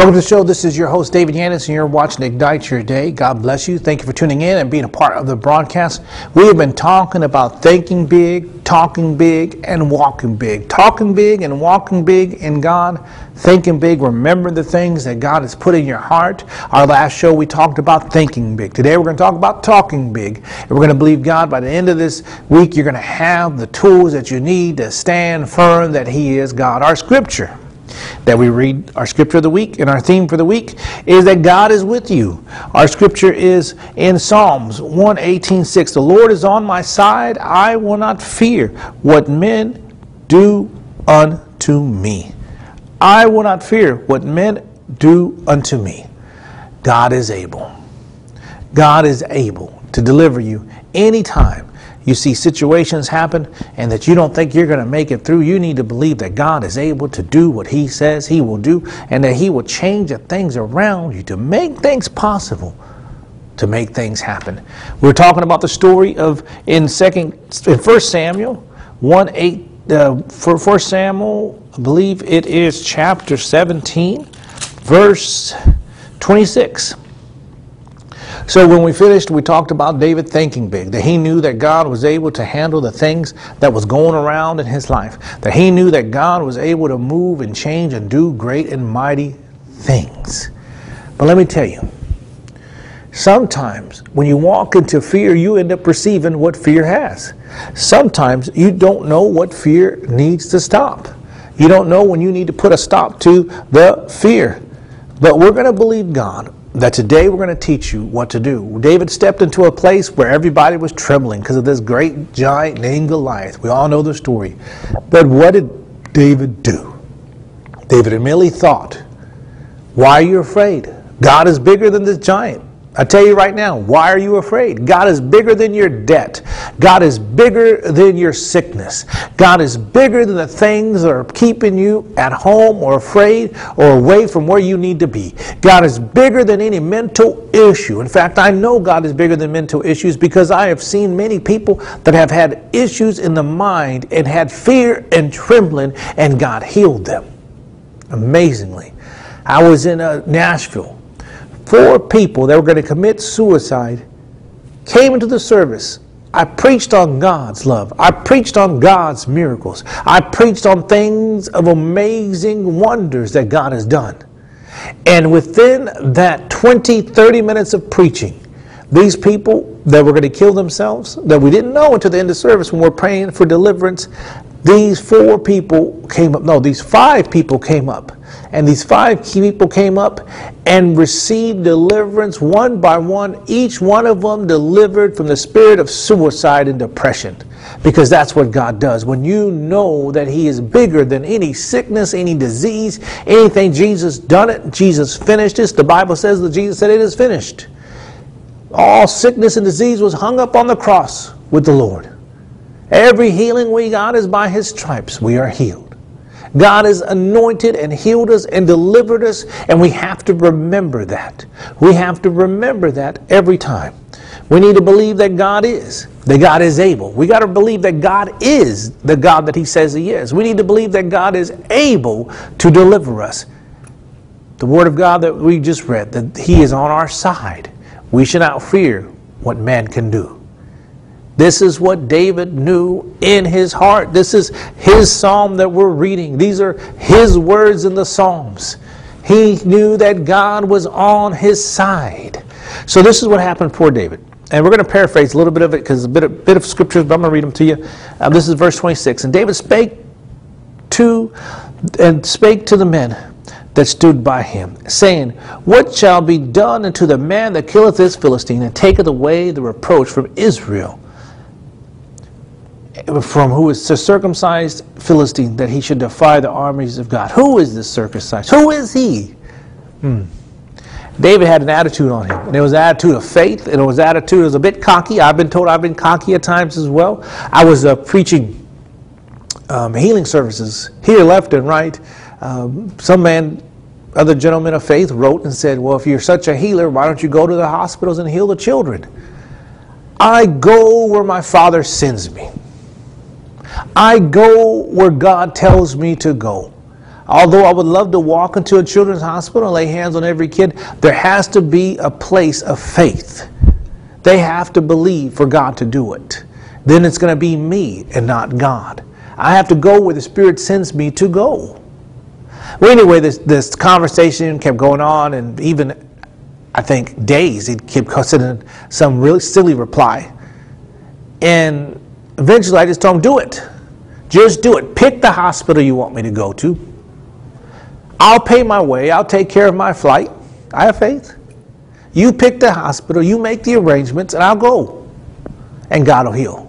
Welcome to the show. This is your host, David Yanez, and you're watching Ignite Your Day. God bless you. Thank you for tuning in and being a part of the broadcast. We have been talking about thinking big, talking big, and walking big. Talking big and walking big in God, thinking big, remember the things that God has put in your heart. Our last show, we talked about thinking big. Today, we're going to talk about talking big. And we're going to believe God by the end of this week, you're going to have the tools that you need to stand firm that He is God. Our scripture that we read our scripture of the week and our theme for the week is that God is with you. Our scripture is in Psalms 118:6. The Lord is on my side, I will not fear what men do unto me. I will not fear what men do unto me. God is able. God is able to deliver you anytime you see situations happen and that you don't think you're going to make it through, you need to believe that God is able to do what He says He will do and that He will change the things around you to make things possible, to make things happen. We're talking about the story of in second in First Samuel 1 8 uh, for First Samuel, I believe it is chapter 17, verse 26. So when we finished, we talked about David thinking big, that he knew that God was able to handle the things that was going around in his life, that he knew that God was able to move and change and do great and mighty things. But let me tell you, sometimes when you walk into fear, you end up perceiving what fear has. Sometimes you don't know what fear needs to stop. You don't know when you need to put a stop to the fear. But we're going to believe God that today we're going to teach you what to do. David stepped into a place where everybody was trembling because of this great giant named Goliath. We all know the story. But what did David do? David immediately thought, Why are you afraid? God is bigger than this giant. I tell you right now, why are you afraid? God is bigger than your debt. God is bigger than your sickness. God is bigger than the things that are keeping you at home or afraid or away from where you need to be. God is bigger than any mental issue. In fact, I know God is bigger than mental issues because I have seen many people that have had issues in the mind and had fear and trembling, and God healed them. Amazingly. I was in uh, Nashville four people that were going to commit suicide came into the service. I preached on God's love. I preached on God's miracles. I preached on things of amazing wonders that God has done. And within that 20, 30 minutes of preaching, these people that were going to kill themselves, that we didn't know until the end of service when we we're praying for deliverance, these four people came up. No, these five people came up and these five people came up and received deliverance one by one, each one of them delivered from the spirit of suicide and depression. Because that's what God does. When you know that He is bigger than any sickness, any disease, anything, Jesus done it, Jesus finished this. The Bible says that Jesus said it is finished. All sickness and disease was hung up on the cross with the Lord. Every healing we got is by His stripes. We are healed. God has anointed and healed us and delivered us, and we have to remember that. We have to remember that every time. We need to believe that God is, that God is able. We got to believe that God is the God that He says He is. We need to believe that God is able to deliver us. The Word of God that we just read, that He is on our side. We should not fear what man can do. This is what David knew in his heart. This is his psalm that we're reading. These are his words in the Psalms. He knew that God was on his side. So this is what happened for David. And we're going to paraphrase a little bit of it because a bit of, bit of scriptures, but I'm going to read them to you. Uh, this is verse 26. And David spake to and spake to the men that stood by him, saying, What shall be done unto the man that killeth this Philistine, and taketh away the reproach from Israel? From who is the circumcised Philistine, that he should defy the armies of God. Who is this circumcised? Who is he? Hmm. David had an attitude on him, and it was an attitude of faith, and it was an attitude, it was a bit cocky. I've been told I've been cocky at times as well. I was uh, preaching um, healing services here, left, and right. Um, some man, other gentleman of faith, wrote and said, Well, if you're such a healer, why don't you go to the hospitals and heal the children? I go where my Father sends me. I go where God tells me to go. Although I would love to walk into a children's hospital and lay hands on every kid, there has to be a place of faith. They have to believe for God to do it. Then it's going to be me and not God. I have to go where the Spirit sends me to go. Well, anyway, this, this conversation kept going on, and even I think days, he kept sending some really silly reply. And eventually I just told him, do it. Just do it. Pick the hospital you want me to go to. I'll pay my way, I'll take care of my flight. I have faith. You pick the hospital, you make the arrangements, and I'll go. And God will heal.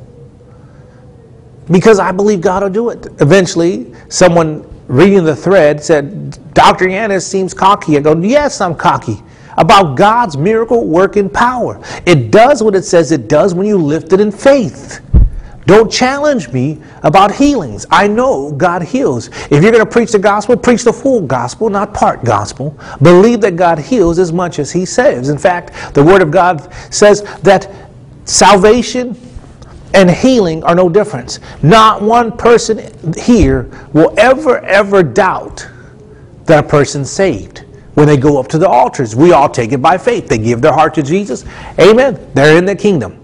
Because I believe God will do it. Eventually, someone reading the thread said, Dr. Yanez seems cocky. I go, Yes, I'm cocky. About God's miracle working power. It does what it says it does when you lift it in faith. Don't challenge me about healings. I know God heals. If you're going to preach the gospel, preach the full gospel, not part gospel. Believe that God heals as much as He saves. In fact, the Word of God says that salvation and healing are no difference. Not one person here will ever, ever doubt that a person's saved when they go up to the altars. We all take it by faith. They give their heart to Jesus. Amen. They're in the kingdom.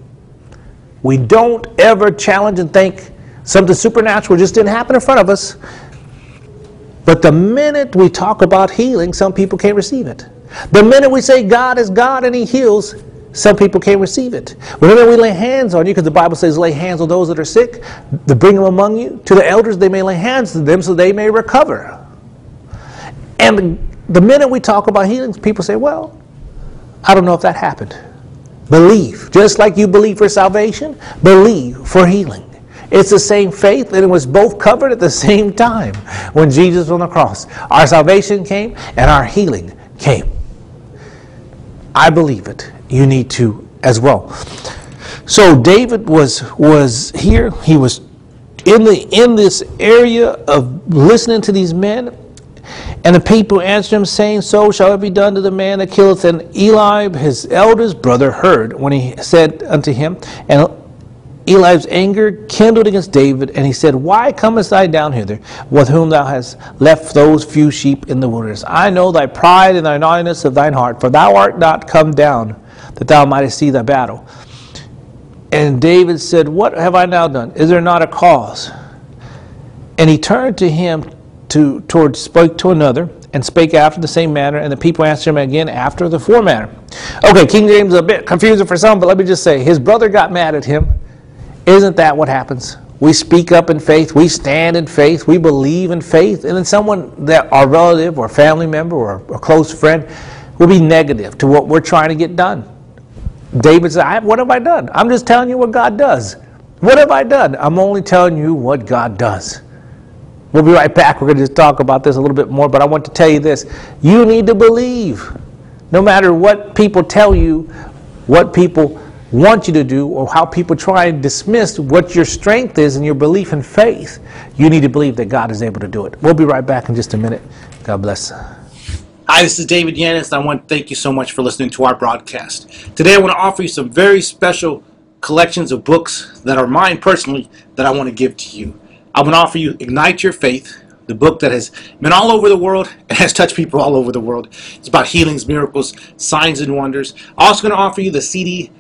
We don't ever challenge and think something supernatural just didn't happen in front of us. But the minute we talk about healing, some people can't receive it. The minute we say God is God and He heals, some people can't receive it. Whenever we lay hands on you, because the Bible says lay hands on those that are sick, to bring them among you, to the elders they may lay hands on them so they may recover. And the minute we talk about healings, people say, well, I don't know if that happened. Believe. Just like you believe for salvation, believe for healing. It's the same faith, and it was both covered at the same time when Jesus was on the cross. Our salvation came, and our healing came. I believe it. You need to as well. So David was was here. He was in the in this area of listening to these men and the people answered him, saying, So shall it be done to the man that killeth. And Eliab, his eldest brother, heard when he said unto him, and Eliab's anger kindled against David, and he said, Why comest thou down hither, with whom thou hast left those few sheep in the wilderness? I know thy pride and thy naughtiness of thine heart, for thou art not come down, that thou mightest see thy battle. And David said, What have I now done? Is there not a cause? And he turned to him to towards spoke to another and spake after the same manner, and the people answered him again after the former manner. Okay, King James is a bit confusing for some, but let me just say, his brother got mad at him. Isn't that what happens? We speak up in faith, we stand in faith, we believe in faith, and then someone that our relative or family member or a close friend will be negative to what we're trying to get done. David said, What have I done? I'm just telling you what God does. What have I done? I'm only telling you what God does. We'll be right back. We're going to just talk about this a little bit more, but I want to tell you this. You need to believe. No matter what people tell you, what people want you to do, or how people try and dismiss what your strength is and your belief and faith, you need to believe that God is able to do it. We'll be right back in just a minute. God bless. Hi, this is David and I want to thank you so much for listening to our broadcast. Today, I want to offer you some very special collections of books that are mine personally that I want to give to you. I'm going to offer you Ignite Your Faith, the book that has been all over the world and has touched people all over the world. It's about healings, miracles, signs, and wonders. I'm also going to offer you the CD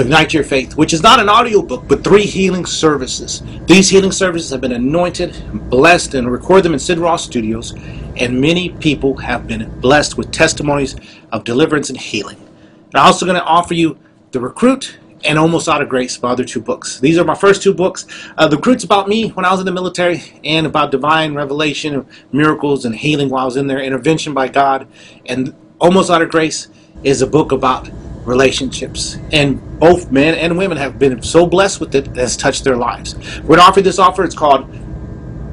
Ignite Your Faith, which is not an audio book, but three healing services. These healing services have been anointed, blessed, and record them in Sid Ross Studios, and many people have been blessed with testimonies of deliverance and healing. And I'm also going to offer you the Recruit and Almost Out of Grace, my other two books. These are my first two books. Uh, the Recruit's about me when I was in the military and about divine revelation, miracles, and healing while I was in there, intervention by God. And Almost Out of Grace is a book about relationships. And both men and women have been so blessed with it that has touched their lives. We're going to offer this offer. It's called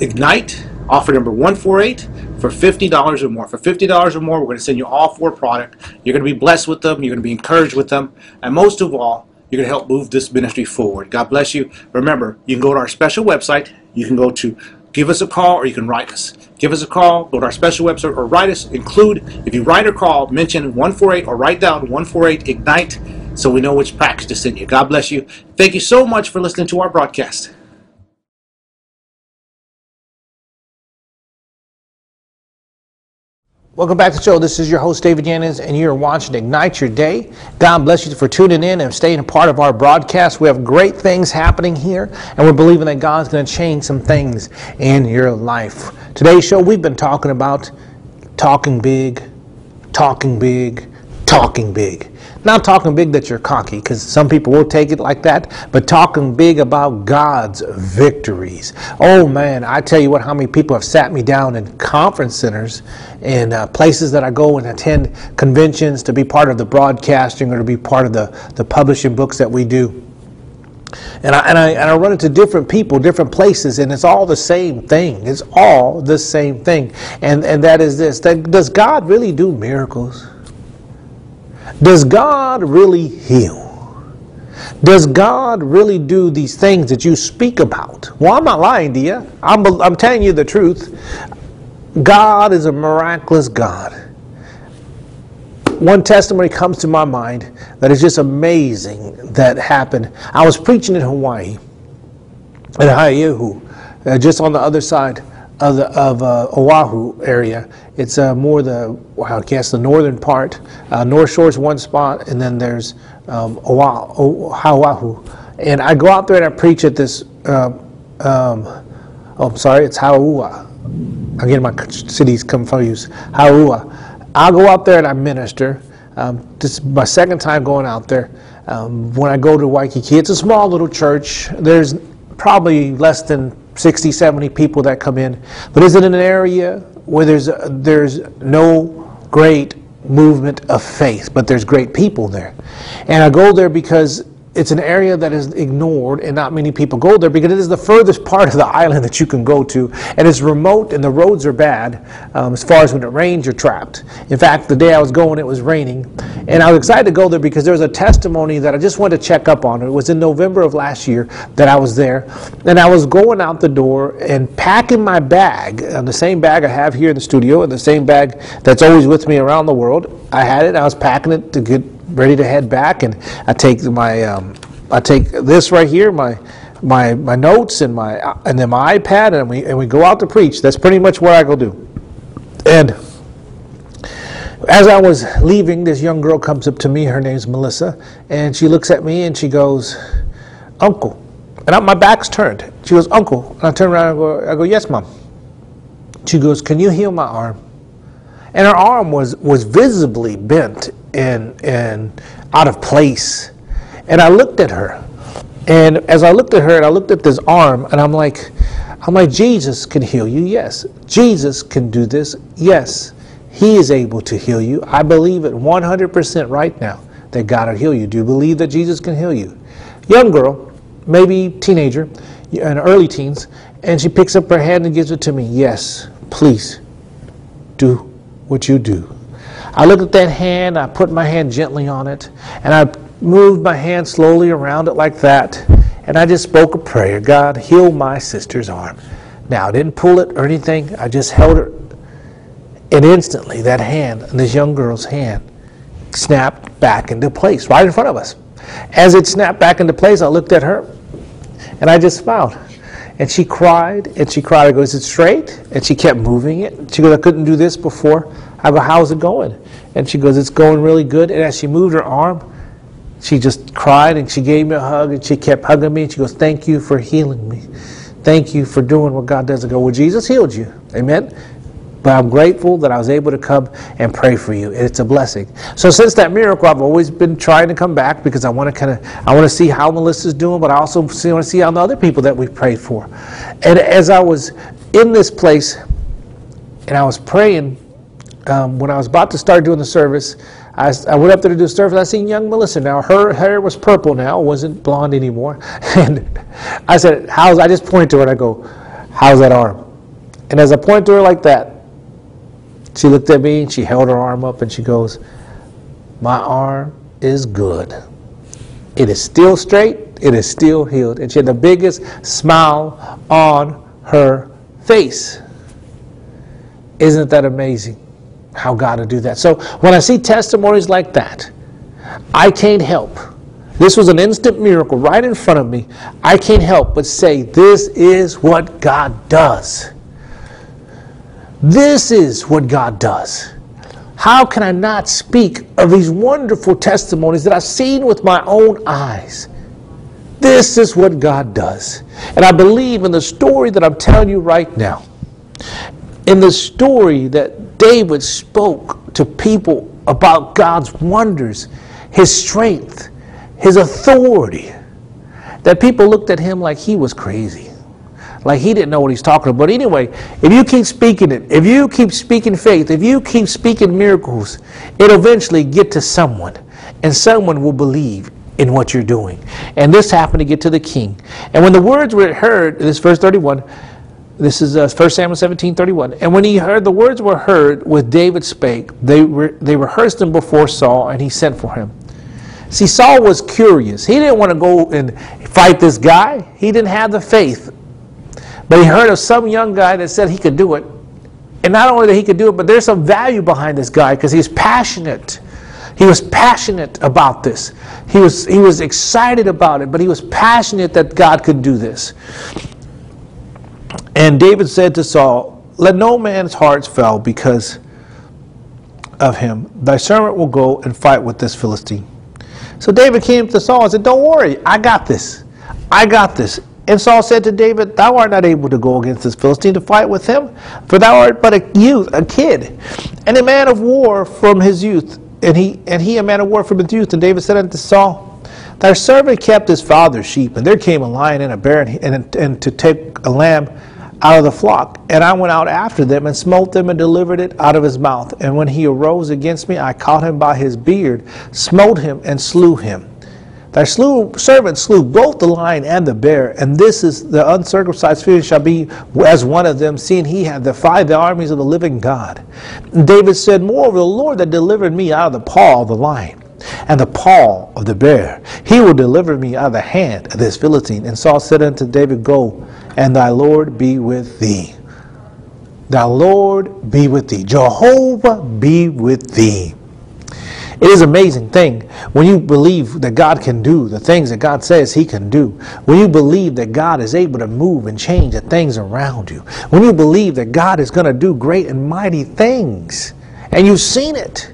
Ignite, offer number 148 for $50 or more. For $50 or more, we're going to send you all four product. You're going to be blessed with them. You're going to be encouraged with them. And most of all, you're going to help move this ministry forward. God bless you. Remember, you can go to our special website. You can go to give us a call or you can write us. Give us a call, go to our special website or write us. Include, if you write or call, mention 148 or write down 148 Ignite so we know which package to send you. God bless you. Thank you so much for listening to our broadcast. Welcome back to the show. This is your host, David Yanez, and you're watching Ignite Your Day. God bless you for tuning in and staying a part of our broadcast. We have great things happening here, and we're believing that God's going to change some things in your life. Today's show, we've been talking about talking big, talking big, talking big. Not talking big that you're cocky, because some people will take it like that, but talking big about God's victories. Oh man, I tell you what, how many people have sat me down in conference centers and uh, places that I go and attend conventions to be part of the broadcasting or to be part of the, the publishing books that we do. And I, and, I, and I run into different people, different places, and it's all the same thing. It's all the same thing. And, and that is this that, Does God really do miracles? Does God really heal? Does God really do these things that you speak about? Well, I'm not lying to you. I'm, I'm telling you the truth. God is a miraculous God. One testimony comes to my mind that is just amazing that happened. I was preaching in Hawaii, in Haiahu, uh, just on the other side of the of uh, Oahu area. It's uh, more the I guess the northern part. Uh, North Shore is one spot, and then there's um, Oahu, Oahu. And I go out there and I preach at this. Um, um, oh, I'm sorry, it's Hauula. Again, my cities confused. Hauula. I go out there and I minister. Um, this is my second time going out there. Um, when I go to Waikiki, it's a small little church. There's probably less than 60, 70 people that come in. But is it an area where there's, there's no great movement of faith, but there's great people there? And I go there because it's an area that is ignored and not many people go there because it is the furthest part of the island that you can go to and it's remote and the roads are bad um, as far as when it rains you're trapped. In fact the day i was going it was raining and i was excited to go there because there was a testimony that i just wanted to check up on. It was in november of last year that i was there and i was going out the door and packing my bag uh, the same bag i have here in the studio and the same bag that's always with me around the world. I had it i was packing it to get ready to head back, and I take my um, I take this right here, my my my notes and my and then my iPad, and we and we go out to preach. That's pretty much what I go do. And as I was leaving, this young girl comes up to me. Her name's Melissa, and she looks at me and she goes, "Uncle," and I, my back's turned. She goes, "Uncle," and I turn around and go, "I go, yes, mom." She goes, "Can you heal my arm?" And her arm was was visibly bent and and out of place. And I looked at her. And as I looked at her and I looked at this arm and I'm like I'm like Jesus can heal you. Yes. Jesus can do this. Yes. He is able to heal you. I believe it 100% right now that God will heal you. Do you believe that Jesus can heal you? Young girl, maybe teenager, in early teens, and she picks up her hand and gives it to me. Yes, please do what you do. I looked at that hand, I put my hand gently on it, and I moved my hand slowly around it like that, and I just spoke a prayer God, heal my sister's arm. Now, I didn't pull it or anything, I just held it. and instantly that hand, this young girl's hand, snapped back into place right in front of us. As it snapped back into place, I looked at her, and I just smiled. And she cried, and she cried. I go, Is it straight? And she kept moving it. She goes, I couldn't do this before. I go, How's it going? And she goes, It's going really good. And as she moved her arm, she just cried and she gave me a hug and she kept hugging me. And she goes, Thank you for healing me. Thank you for doing what God does. I go, Well, Jesus healed you. Amen. But I'm grateful that I was able to come and pray for you. It's a blessing. So since that miracle, I've always been trying to come back because I want to kind of I want to see how Melissa's doing, but I also want to see how the other people that we've prayed for. And as I was in this place and I was praying, um, when I was about to start doing the service, I, I, went up there to do the service. I seen young Melissa. Now her hair was purple. Now wasn't blonde anymore. And I said, "How's?" I just pointed to her and I go, "How's that arm?" And as I point to her like that, she looked at me and she held her arm up and she goes, "My arm is good. It is still straight. It is still healed." And she had the biggest smile on her face. Isn't that amazing? How God will do that. So when I see testimonies like that, I can't help. This was an instant miracle right in front of me. I can't help but say, This is what God does. This is what God does. How can I not speak of these wonderful testimonies that I've seen with my own eyes? This is what God does. And I believe in the story that I'm telling you right now. In the story that David spoke to people about God's wonders, his strength, his authority, that people looked at him like he was crazy. Like he didn't know what he's talking about. But anyway, if you keep speaking it, if you keep speaking faith, if you keep speaking miracles, it'll eventually get to someone. And someone will believe in what you're doing. And this happened to get to the king. And when the words were heard, this verse 31, this is uh, 1 Samuel 17, 31. And when he heard the words were heard with David spake, they, re- they rehearsed them before Saul, and he sent for him. See, Saul was curious. He didn't want to go and fight this guy. He didn't have the faith. But he heard of some young guy that said he could do it. And not only that he could do it, but there's some value behind this guy because he's passionate. He was passionate about this. He was, he was excited about it, but he was passionate that God could do this. And David said to Saul, Let no man's hearts fail because of him. Thy servant will go and fight with this Philistine. So David came to Saul and said, Don't worry, I got this. I got this. And Saul said to David, Thou art not able to go against this Philistine to fight with him, for thou art but a youth, a kid, and a man of war from his youth, and he and he a man of war from his youth. And David said unto Saul, Thy servant kept his father's sheep, and there came a lion and a bear, and, and, and to take a lamb out of the flock. And I went out after them and smote them and delivered it out of his mouth. And when he arose against me, I caught him by his beard, smote him, and slew him. Thy slew, servant slew both the lion and the bear, and this is the uncircumcised Philistine shall be as one of them, seeing he had defied the armies of the living God. And David said, Moreover, the Lord that delivered me out of the paw of the lion and the paw of the bear, he will deliver me out of the hand of this Philistine. And Saul said unto David, Go and thy Lord be with thee. Thy Lord be with thee. Jehovah be with thee. It is an amazing thing when you believe that God can do the things that God says He can do. When you believe that God is able to move and change the things around you. When you believe that God is going to do great and mighty things. And you've seen it.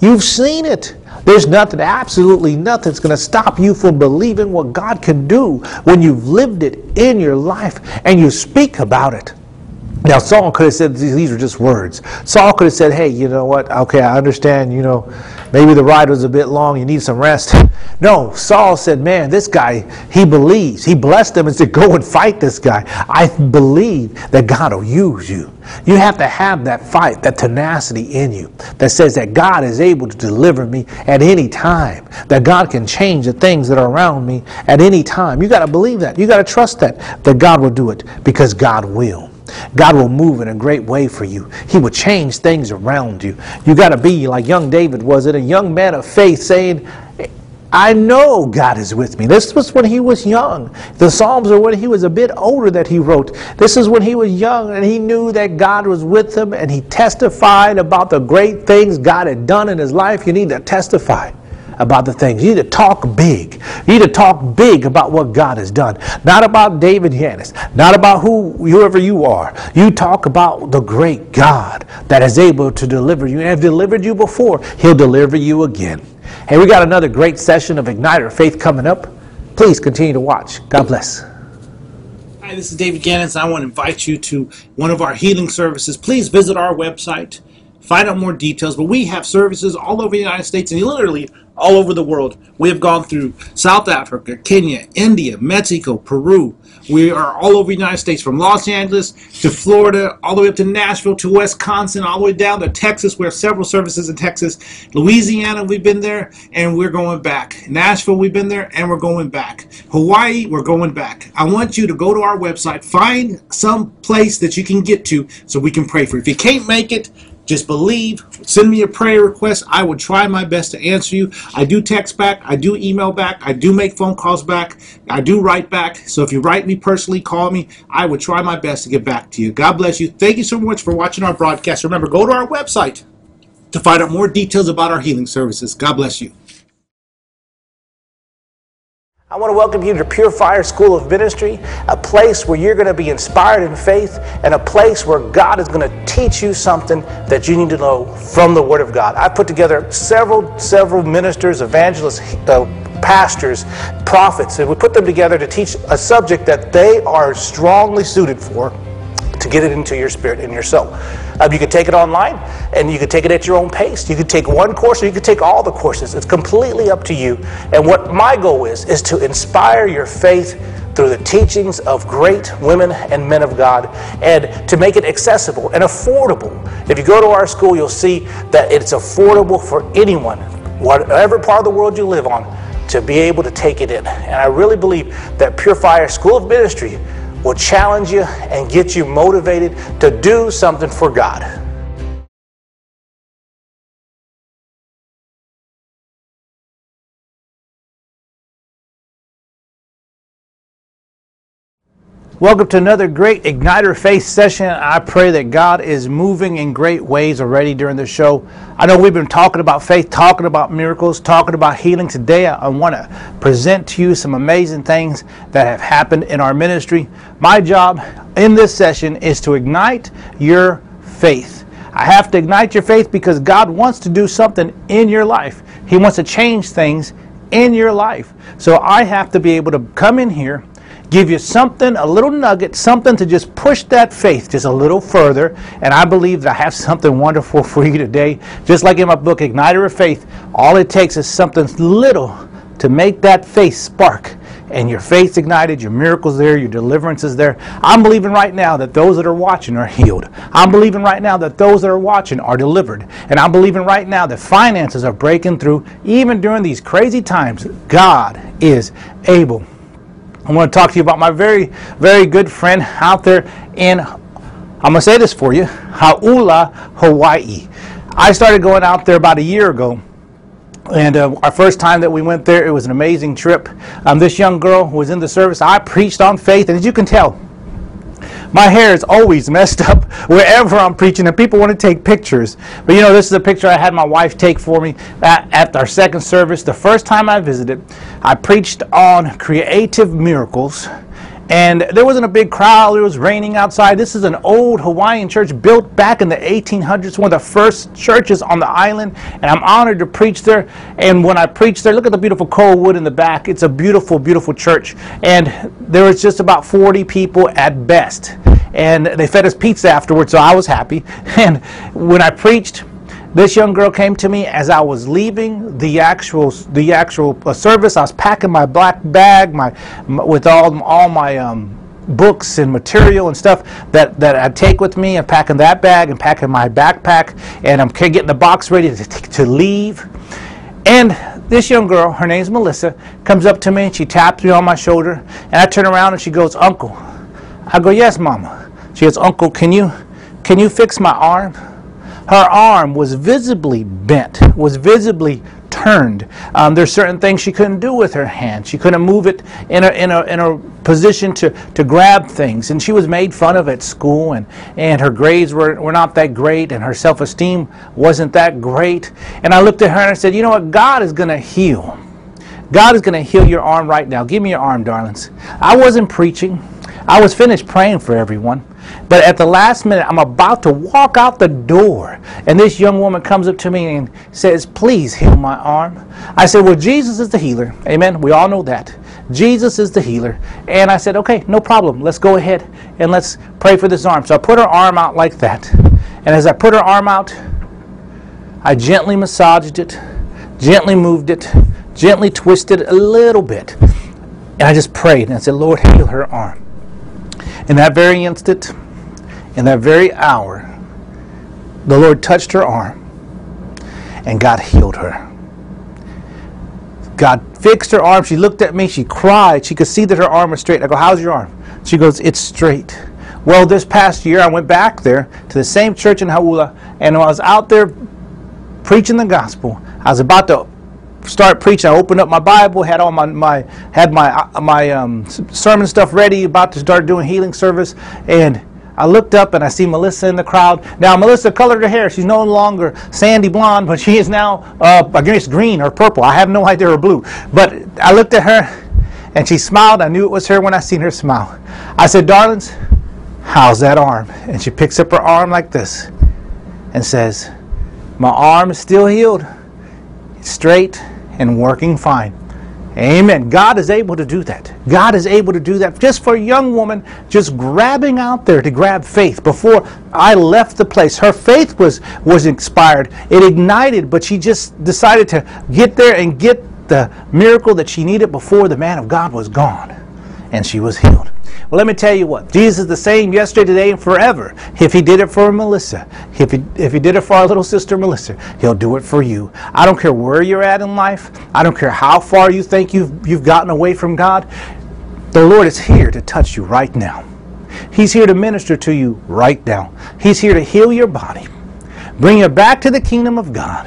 You've seen it. There's nothing, absolutely nothing, that's going to stop you from believing what God can do when you've lived it in your life and you speak about it. Now, Saul could have said these are just words. Saul could have said, hey, you know what? Okay, I understand, you know, maybe the ride was a bit long, you need some rest. No, Saul said, man, this guy, he believes. He blessed him and said, go and fight this guy. I believe that God will use you. You have to have that fight, that tenacity in you that says that God is able to deliver me at any time, that God can change the things that are around me at any time. You got to believe that. You got to trust that, that God will do it because God will. God will move in a great way for you. He will change things around you. You got to be like young David was it, a young man of faith saying, I know God is with me. This was when he was young. The Psalms are when he was a bit older that he wrote. This is when he was young and he knew that God was with him and he testified about the great things God had done in his life. You need to testify about the things. You need to talk big. You need to talk big about what God has done. Not about David Yanez, not about who whoever you are. You talk about the great God that is able to deliver you and have delivered you before. He'll deliver you again. Hey, we got another great session of Ignite Your Faith coming up. Please continue to watch. God bless. Hi, this is David Yanez. I want to invite you to one of our healing services. Please visit our website, find out more details. But we have services all over the United States and literally all over the world. We have gone through South Africa, Kenya, India, Mexico, Peru. We are all over the United States, from Los Angeles to Florida, all the way up to Nashville to Wisconsin, all the way down to Texas. We have several services in Texas. Louisiana, we've been there and we're going back. Nashville, we've been there and we're going back. Hawaii, we're going back. I want you to go to our website, find some place that you can get to so we can pray for you. If you can't make it, just believe. Send me a prayer request. I will try my best to answer you. I do text back. I do email back. I do make phone calls back. I do write back. So if you write me personally, call me. I will try my best to get back to you. God bless you. Thank you so much for watching our broadcast. Remember, go to our website to find out more details about our healing services. God bless you. I want to welcome you to Pure Fire School of Ministry, a place where you're going to be inspired in faith and a place where God is going to teach you something that you need to know from the Word of God. I put together several, several ministers, evangelists, uh, pastors, prophets, and we put them together to teach a subject that they are strongly suited for to get it into your spirit and your soul. Um, you can take it online and you can take it at your own pace. You can take one course or you can take all the courses. It's completely up to you. And what my goal is, is to inspire your faith through the teachings of great women and men of God and to make it accessible and affordable. If you go to our school, you'll see that it's affordable for anyone, whatever part of the world you live on, to be able to take it in. And I really believe that Pure Fire School of Ministry will challenge you and get you motivated to do something for God. Welcome to another great Ignite Your Faith session. I pray that God is moving in great ways already during the show. I know we've been talking about faith, talking about miracles, talking about healing. Today, I want to present to you some amazing things that have happened in our ministry. My job in this session is to ignite your faith. I have to ignite your faith because God wants to do something in your life. He wants to change things in your life. So I have to be able to come in here give you something, a little nugget, something to just push that faith just a little further. And I believe that I have something wonderful for you today. Just like in my book, Igniter of Faith, all it takes is something little to make that faith spark. And your faith's ignited, your miracles there, your deliverance is there. I'm believing right now that those that are watching are healed. I'm believing right now that those that are watching are delivered. And I'm believing right now that finances are breaking through. Even during these crazy times, God is able. I want to talk to you about my very, very good friend out there in, I'm going to say this for you, Hauula, Hawaii. I started going out there about a year ago. And uh, our first time that we went there, it was an amazing trip. Um, this young girl was in the service. I preached on faith, and as you can tell, my hair is always messed up wherever I'm preaching, and people want to take pictures. But you know, this is a picture I had my wife take for me at, at our second service. The first time I visited, I preached on creative miracles and there wasn't a big crowd. It was raining outside. This is an old Hawaiian church built back in the 1800s, one of the first churches on the island. And I'm honored to preach there. And when I preach there, look at the beautiful coal wood in the back. It's a beautiful, beautiful church. And there was just about 40 people at best. And they fed us pizza afterwards, so I was happy. And when I preached, this young girl came to me as I was leaving the actual the actual uh, service. I was packing my black bag, my, my with all all my um, books and material and stuff that, that I take with me and packing that bag and packing my backpack and I'm getting the box ready to, to leave. And this young girl, her name's Melissa, comes up to me and she taps me on my shoulder and I turn around and she goes, Uncle. I go, Yes, Mama. She goes, Uncle, can you can you fix my arm? her arm was visibly bent, was visibly turned. Um, there's certain things she couldn't do with her hand. She couldn't move it in a, in a, in a position to, to grab things. And she was made fun of at school, and, and her grades were, were not that great, and her self esteem wasn't that great. And I looked at her and I said, You know what? God is going to heal. God is going to heal your arm right now. Give me your arm, darlings. I wasn't preaching. I was finished praying for everyone. But at the last minute, I'm about to walk out the door, and this young woman comes up to me and says, Please heal my arm. I said, Well, Jesus is the healer. Amen. We all know that. Jesus is the healer. And I said, okay, no problem. Let's go ahead and let's pray for this arm. So I put her arm out like that. And as I put her arm out, I gently massaged it, gently moved it, gently twisted it a little bit. And I just prayed and I said, Lord, heal her arm. In that very instant, in that very hour, the Lord touched her arm and God healed her. God fixed her arm. She looked at me. She cried. She could see that her arm was straight. I go, How's your arm? She goes, It's straight. Well, this past year, I went back there to the same church in Hauula, and I was out there preaching the gospel, I was about to start preaching. I opened up my Bible, had all my, my had my uh, my um, sermon stuff ready, about to start doing healing service, and I looked up and I see Melissa in the crowd. Now, Melissa colored her hair. She's no longer sandy blonde, but she is now, uh, I guess, green or purple. I have no idea or blue. But I looked at her and she smiled. I knew it was her when I seen her smile. I said, Darlings, how's that arm? And she picks up her arm like this and says, My arm is still healed, straight and working fine. Amen. God is able to do that. God is able to do that just for a young woman just grabbing out there to grab faith. Before I left the place, her faith was was inspired. It ignited, but she just decided to get there and get the miracle that she needed before the man of God was gone. And she was healed. Well, let me tell you what. Jesus is the same yesterday, today, and forever. If he did it for Melissa, if he, if he did it for our little sister Melissa, he'll do it for you. I don't care where you're at in life. I don't care how far you think you've, you've gotten away from God. The Lord is here to touch you right now. He's here to minister to you right now. He's here to heal your body, bring you back to the kingdom of God,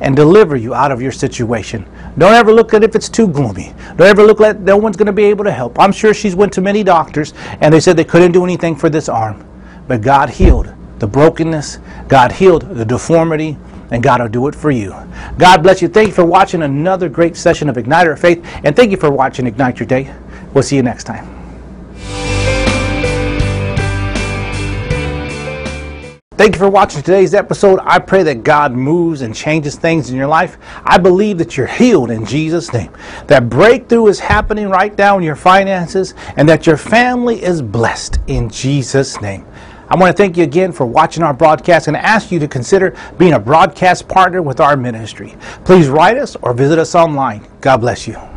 and deliver you out of your situation. Don't ever look at if it's too gloomy. Don't ever look like no one's going to be able to help. I'm sure she's went to many doctors and they said they couldn't do anything for this arm. But God healed the brokenness, God healed the deformity, and God will do it for you. God bless you. Thank you for watching another great session of Ignite Our Faith, and thank you for watching Ignite Your Day. We'll see you next time. Thank you for watching today's episode. I pray that God moves and changes things in your life. I believe that you're healed in Jesus' name. That breakthrough is happening right now in your finances and that your family is blessed in Jesus' name. I want to thank you again for watching our broadcast and ask you to consider being a broadcast partner with our ministry. Please write us or visit us online. God bless you.